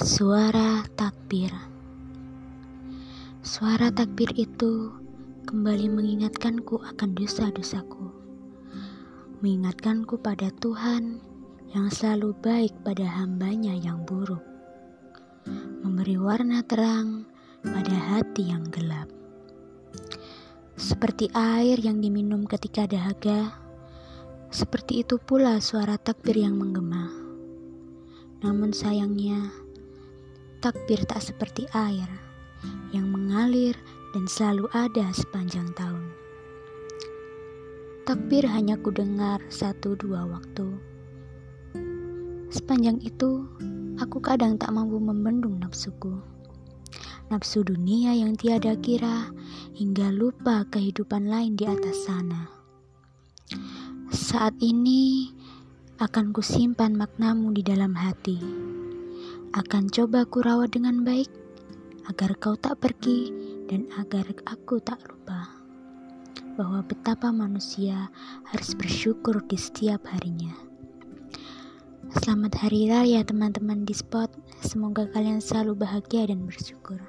Suara takbir. Suara takbir itu kembali mengingatkanku akan dosa-dosaku. Mengingatkanku pada Tuhan yang selalu baik pada hambanya yang buruk. Memberi warna terang pada hati yang gelap. Seperti air yang diminum ketika dahaga, seperti itu pula suara takbir yang menggema. Namun sayangnya, Takbir tak seperti air yang mengalir dan selalu ada sepanjang tahun. Takbir hanya ku dengar satu dua waktu. Sepanjang itu, aku kadang tak mampu membendung nafsuku. Nafsu dunia yang tiada kira hingga lupa kehidupan lain di atas sana. Saat ini akan kusimpan maknamu di dalam hati akan coba kurawat dengan baik agar kau tak pergi dan agar aku tak lupa bahwa betapa manusia harus bersyukur di setiap harinya. Selamat hari raya teman-teman di spot. Semoga kalian selalu bahagia dan bersyukur.